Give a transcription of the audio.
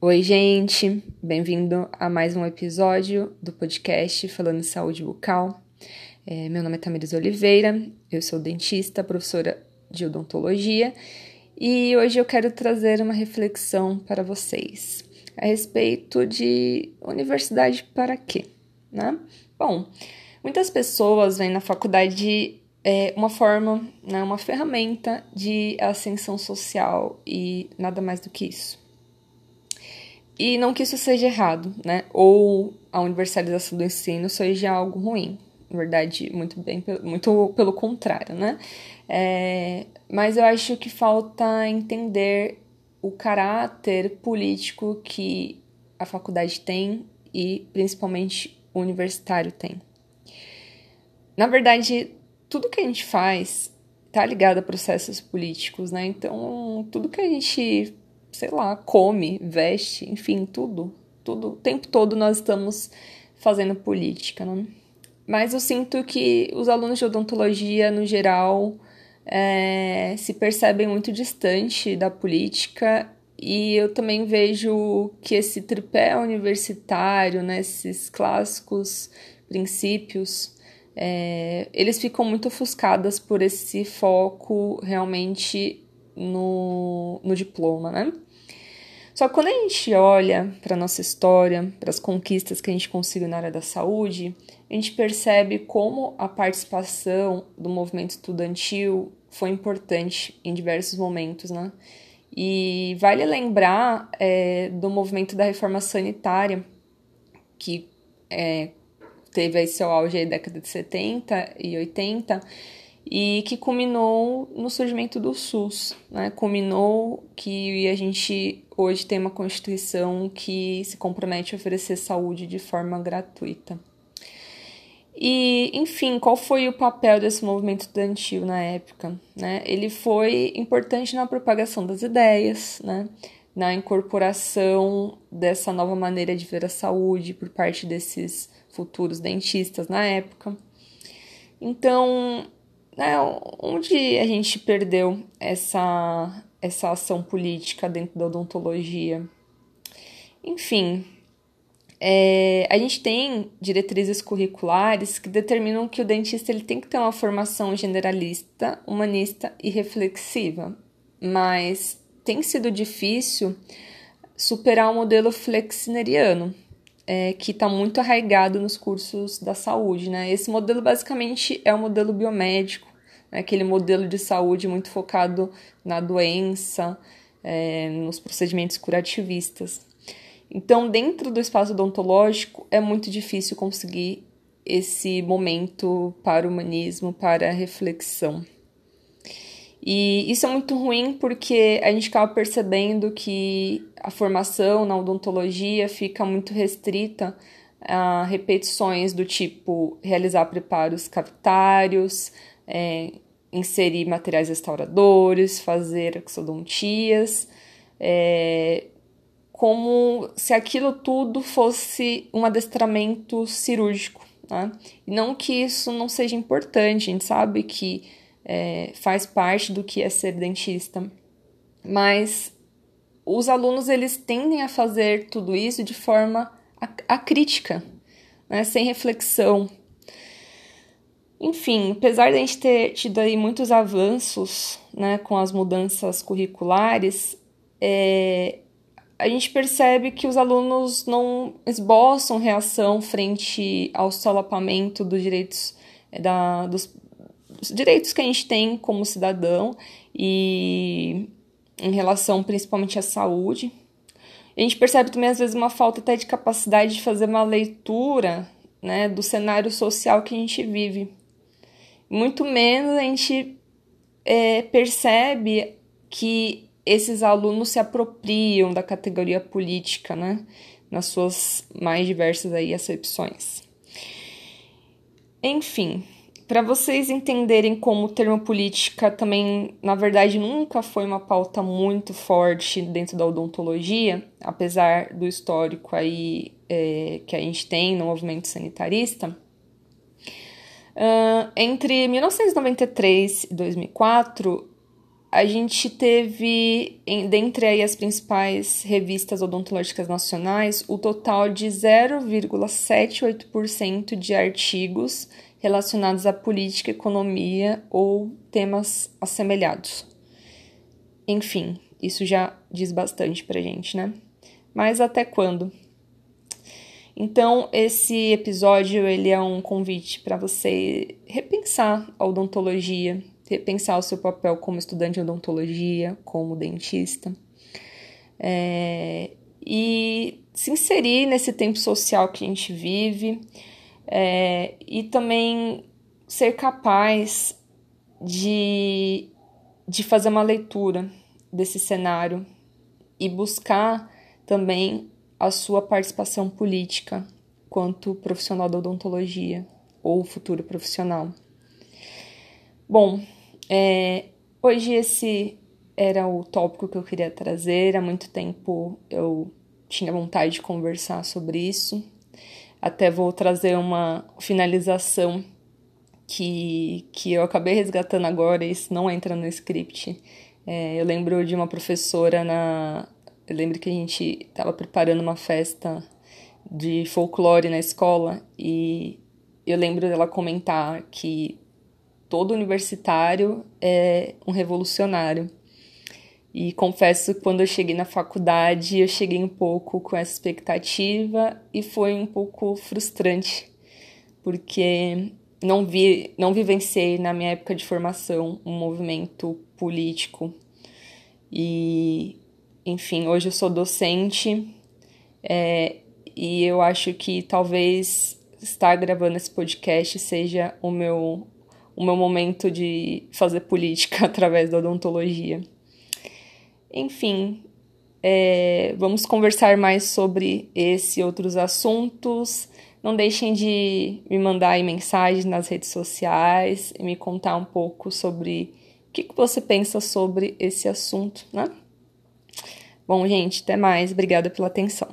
Oi, gente, bem-vindo a mais um episódio do podcast Falando Saúde Bucal. É, meu nome é Tamiris Oliveira, eu sou dentista, professora de odontologia e hoje eu quero trazer uma reflexão para vocês a respeito de universidade para quê, né? Bom, muitas pessoas veem na faculdade é, uma forma, né, uma ferramenta de ascensão social e nada mais do que isso. E não que isso seja errado, né? Ou a universalização do ensino seja algo ruim. Na verdade, muito bem, muito pelo contrário, né? É, mas eu acho que falta entender o caráter político que a faculdade tem e principalmente o universitário tem. Na verdade, tudo que a gente faz tá ligado a processos políticos, né? Então, tudo que a gente sei lá, come, veste, enfim, tudo. Tudo, o tempo todo nós estamos fazendo política, né? Mas eu sinto que os alunos de odontologia, no geral, é, se percebem muito distante da política e eu também vejo que esse tripé universitário, né, esses clássicos princípios, é, eles ficam muito ofuscadas por esse foco realmente no, no diploma, né? Só que quando a gente olha para nossa história, para as conquistas que a gente conseguiu na área da saúde, a gente percebe como a participação do movimento estudantil foi importante em diversos momentos, né? E vale lembrar é, do movimento da reforma sanitária, que é, teve aí seu auge na década de 70 e 80, e que culminou no surgimento do SUS, né? Culminou que a gente hoje tem uma Constituição que se compromete a oferecer saúde de forma gratuita. E, enfim, qual foi o papel desse movimento estudantil na época? Né? Ele foi importante na propagação das ideias, né? na incorporação dessa nova maneira de ver a saúde por parte desses futuros dentistas na época. Então, né, onde a gente perdeu essa, essa ação política dentro da odontologia? Enfim, é, a gente tem diretrizes curriculares que determinam que o dentista ele tem que ter uma formação generalista, humanista e reflexiva, mas tem sido difícil superar o modelo flexineriano, é, que está muito arraigado nos cursos da saúde. Né? Esse modelo basicamente é o modelo biomédico, né? aquele modelo de saúde muito focado na doença, é, nos procedimentos curativistas. Então, dentro do espaço odontológico, é muito difícil conseguir esse momento para o humanismo, para a reflexão. E isso é muito ruim porque a gente acaba percebendo que a formação na odontologia fica muito restrita a repetições do tipo realizar preparos cavitários, é, inserir materiais restauradores, fazer exodontias, é, como se aquilo tudo fosse um adestramento cirúrgico. Né? Não que isso não seja importante, a gente sabe que é, faz parte do que é ser dentista, mas os alunos eles tendem a fazer tudo isso de forma acrítica, né? sem reflexão. Enfim, apesar de a gente ter tido aí muitos avanços né, com as mudanças curriculares, é, a gente percebe que os alunos não esboçam reação frente ao solapamento dos direitos é, da, dos, direitos que a gente tem como cidadão e em relação principalmente à saúde. A gente percebe também, às vezes, uma falta até de capacidade de fazer uma leitura né, do cenário social que a gente vive. Muito menos a gente é, percebe que esses alunos se apropriam da categoria política, né, nas suas mais diversas aí acepções. Enfim, para vocês entenderem como o termo política também, na verdade, nunca foi uma pauta muito forte dentro da odontologia, apesar do histórico aí é, que a gente tem no movimento sanitarista. Uh, entre 1993 e 2004, a gente teve, dentre aí as principais revistas odontológicas nacionais, o total de 0,78% de artigos relacionados à política, economia ou temas assemelhados. Enfim, isso já diz bastante pra gente, né? Mas até quando? Então, esse episódio ele é um convite para você repensar a odontologia, repensar o seu papel como estudante de odontologia, como dentista, é, e se inserir nesse tempo social que a gente vive, é, e também ser capaz de, de fazer uma leitura desse cenário e buscar também a sua participação política quanto profissional da odontologia ou futuro profissional. Bom, é, hoje esse era o tópico que eu queria trazer. Há muito tempo eu tinha vontade de conversar sobre isso. Até vou trazer uma finalização que, que eu acabei resgatando agora, isso não entra no script. É, eu lembro de uma professora na, eu lembro que a gente estava preparando uma festa de folclore na escola e eu lembro dela comentar que todo universitário é um revolucionário. E confesso que quando eu cheguei na faculdade, eu cheguei um pouco com essa expectativa e foi um pouco frustrante, porque não vi, não vivenciei na minha época de formação um movimento político. E enfim, hoje eu sou docente é, e eu acho que talvez estar gravando esse podcast seja o meu, o meu momento de fazer política através da odontologia. Enfim, é, vamos conversar mais sobre esse e outros assuntos. Não deixem de me mandar mensagens nas redes sociais e me contar um pouco sobre o que, que você pensa sobre esse assunto, né? Bom, gente, até mais. Obrigada pela atenção.